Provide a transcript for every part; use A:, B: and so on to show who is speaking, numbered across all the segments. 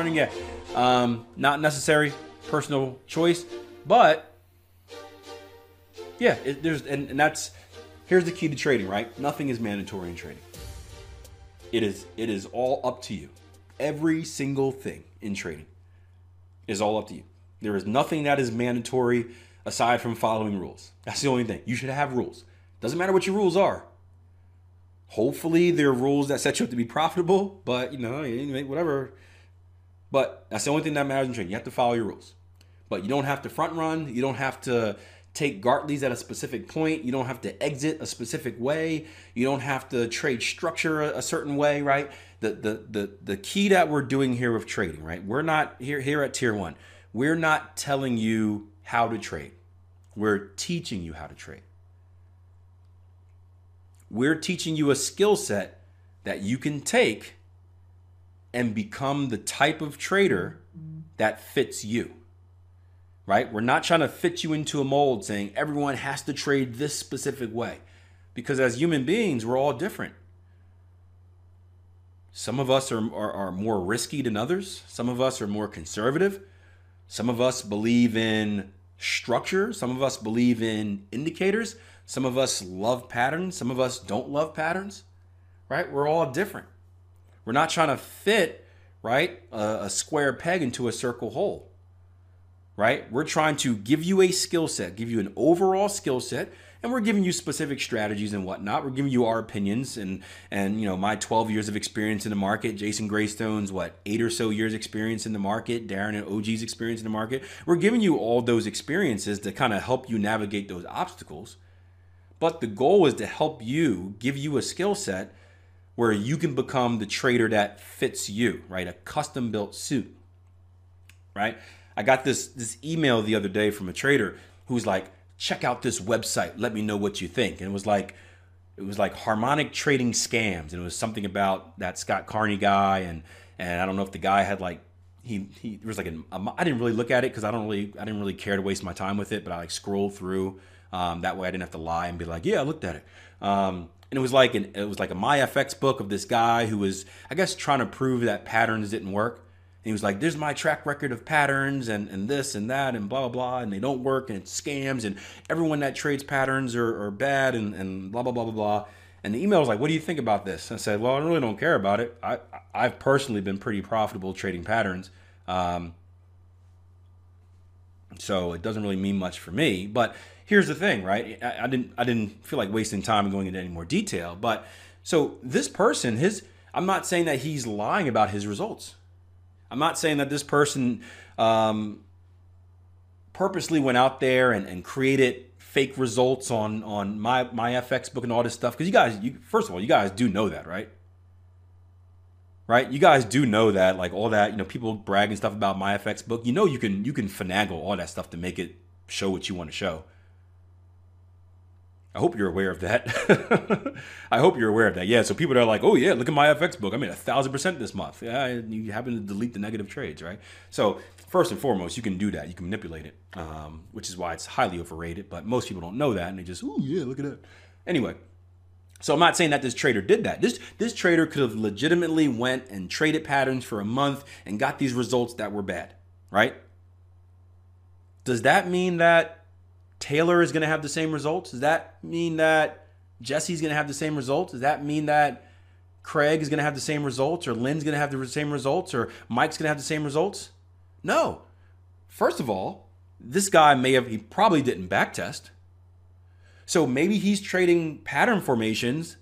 A: Running, yeah, um, not necessary, personal choice, but yeah, it, there's and, and that's here's the key to trading, right? Nothing is mandatory in trading. It is it is all up to you. Every single thing in trading is all up to you. There is nothing that is mandatory aside from following rules. That's the only thing. You should have rules. Doesn't matter what your rules are. Hopefully, they're rules that set you up to be profitable, but you know, whatever. But that's the only thing that matters in trading. You have to follow your rules. But you don't have to front run. You don't have to take Gartley's at a specific point. You don't have to exit a specific way. You don't have to trade structure a, a, certain way, right? The, the the the key that we're doing here with trading, right? We're not here here at tier one. We're not telling you how to trade. We're teaching you how to trade. We're teaching you a skill set that you can take and become the type of trader that fits you right? We're not trying to fit you into a mold saying everyone has to trade this specific way. Because as human beings, we're all different. Some of us are, are, are, more risky than others. Some of us are more conservative. Some of us believe in structure. Some of us believe in indicators. Some of us love patterns. Some of us don't love patterns, right? We're all different. We're not trying to fit, right, a, a square peg into a circle hole right? We're trying to give you a skill set, give you an overall skill set, and we're giving you specific strategies and whatnot. We're giving you our opinions and and you know my 12 years of experience in the market, Jason Graystone's what eight or so years experience in the market, Darren and OG's experience in the market. We're giving you all those experiences to kind of help you navigate those obstacles. But the goal is to help you, give you a skill set where you can become the trader that fits you, right? A custom built suit, right? I got this this email the other day from a trader who's like, check out this website. Let me know what you think. And it was like, it was like harmonic trading scams, and it was something about that Scott Carney guy, and and I don't know if the guy had like he he was like an I didn't really look at it because I don't really I didn't really care to waste my time with it, but I like scrolled through. Um, that way I didn't have to lie and be like, yeah, I looked at it. Um, and it was like an it was like a Myfxbook of this guy who was I guess trying to prove that patterns didn't work And he was like, "There's my track record of patterns and, and this and that and blah blah blah, and they don't work and scams and everyone that trades patterns are, are bad and, and blah blah blah blah blah." And the email was like, "What do you think about this?" I said, "Well, I really don't care about it. I I've personally been pretty profitable trading patterns, um, so it doesn't really mean much for me." But here's the thing, right? I, I didn't I didn't feel like wasting time and going into any more detail. But so this person, his I'm not saying that he's lying about his results. I'm not saying that this person um, purposely went out there and, and created fake results on on my Myfxbook and all this stuff because you guys, you first of all, you guys do know that, right? Right? You guys do know that, like all that, you know, people bragging stuff about Myfxbook. You know, you can you can finagle all that stuff to make it show what you want to show. I hope you're aware of that. I hope you're aware of that. Yeah. So people are like, oh yeah, look at Myfxbook. I made a thousand percent this month. Yeah. You happen to delete the negative trades, right? So first and foremost, you can do that. You can manipulate it, um, which is why it's highly overrated. But most people don't know that, and they just, oh yeah, look at that. Anyway. So I'm not saying that this trader did that. This this trader could have legitimately went and traded patterns for a month and got these results that were bad, right? Does that mean that Taylor is going to have the same results? Does that mean that Jesse's going to have the same results? Does that mean that Craig is going to have the same results or Lynn's going to have the same results or Mike's going to have the same results? No. First of all, this guy may have, he probably didn't backtest. So maybe he's trading pattern formations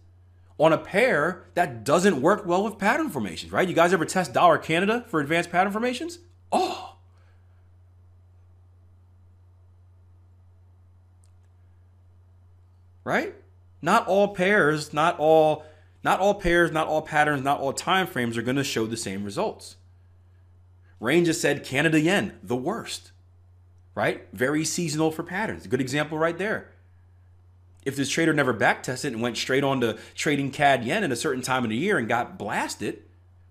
A: on a pair that doesn't work well with pattern formations, right? You guys ever test dollar Canada for advanced pattern formations? Oh, right? Not all pairs, not all not all pairs, not all patterns, not all time frames are going to show the same results. Rain just said Canada yen, the worst. Right? Very seasonal for patterns. Good example right there. If this trader never backtested and went straight on to trading CAD yen at a certain time of the year and got blasted,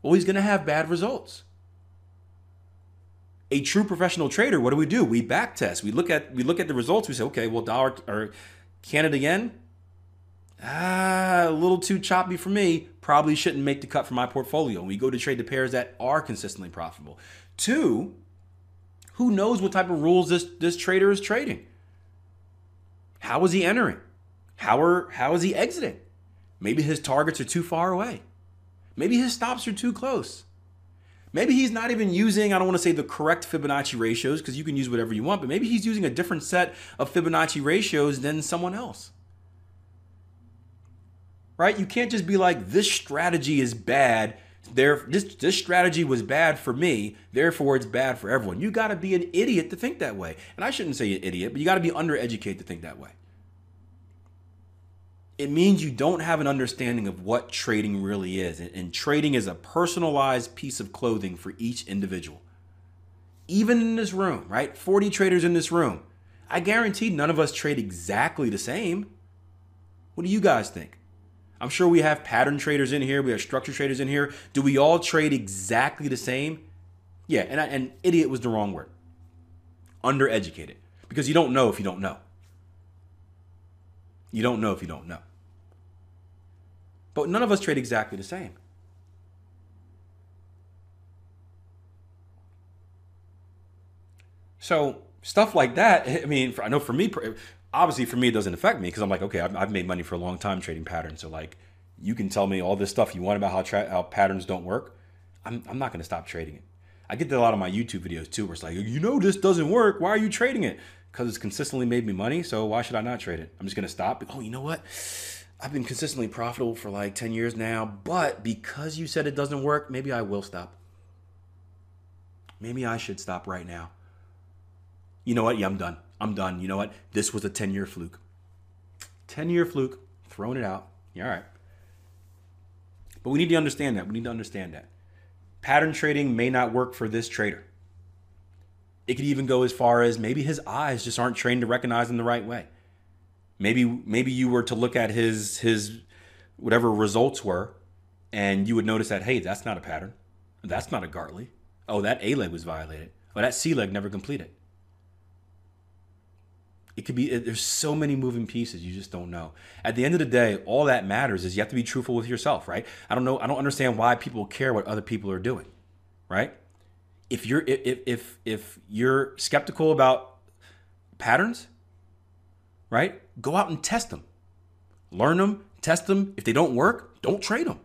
A: well, he's going to have bad results. A true professional trader, what do we do? We backtest. We look at we look at the results. We say, okay, well, dollar or Canada yen, ah, a little too choppy for me. probably shouldn't make the cut for my portfolio. We go to trade the pairs that are consistently profitable. Two, who knows what type of rules this, this trader is trading? How is he entering? How are how is he exiting? Maybe his targets are too far away. Maybe his stops are too close. Maybe he's not even using, I don't want to say the correct Fibonacci ratios because you can use whatever you want, but maybe he's using a different set of Fibonacci ratios than someone else. Right? You can't just be like, this strategy is bad. There, this, this strategy was bad for me, therefore it's bad for everyone. You got to be an idiot to think that way. And I shouldn't say an idiot, but you got to be undereducated to think that way it means you don't have an understanding of what trading really is. And, trading is a personalized piece of clothing for each individual. Even in this room, right? 40 traders in this room. I guarantee none of us trade exactly the same. What do you guys think? I'm sure we have pattern traders in here. We have structure traders in here. Do we all trade exactly the same? Yeah, and, I, and idiot was the wrong word. Undereducated. Because you don't know if you don't know. You don't know if you don't know. But none of us trade exactly the same. So stuff like that, I mean, I know for me, obviously for me, it doesn't affect me because I'm like, okay, I've, I've, made money for a long time trading patterns. So like, you can tell me all this stuff you want about how, tra- how patterns don't work. I'm, I'm not going to stop trading it. I get that a lot of my YouTube videos too, where it's like, you know, this doesn't work. Why are you trading it? Because it's consistently made me money. So why should I not trade it? I'm just going to stop. Oh, you know what? I've been consistently profitable for like 10 years now, but because you said it doesn't work, maybe I will stop. Maybe I should stop right now. You know what? Yeah, I'm done. I'm done. You know what? This was a 10 year fluke. 10 year fluke, throwing it out. Yeah, all right. But we need to understand that. We need to understand that. Pattern trading may not work for this trader. It could even go as far as maybe his eyes just aren't trained to recognize them the right way. Maybe maybe you were to look at his his whatever results were, and you would notice that hey, that's not a pattern. That's not a Gartley. Oh, that A leg was violated. Oh, that C leg never completed. It could be, there's so many moving pieces, you just don't know. At the end of the day, all that matters is you have to be truthful with yourself, right? I don't know, I don't understand why people care what other people are doing, right? If you're, if, if, if you're skeptical about patterns, right? Go out and test them. Learn them, test them. If they don't work, don't trade them.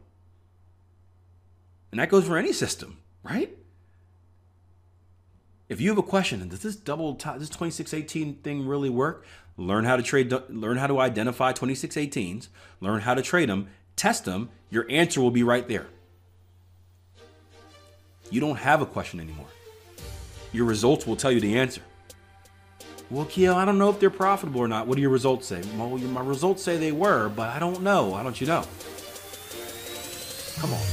A: And that goes for any system, right? If you have a question, does this double top, this 2618 thing really work? Learn how to trade, learn how to identify 2618s, learn how to trade them, test them. Your answer will be right there. You don't have a question anymore. Your results will tell you the answer. Well, Keel, I don't know if they're profitable or not. What do your results say? Well, my results say they were, but I don't know. Why don't you know? Come on.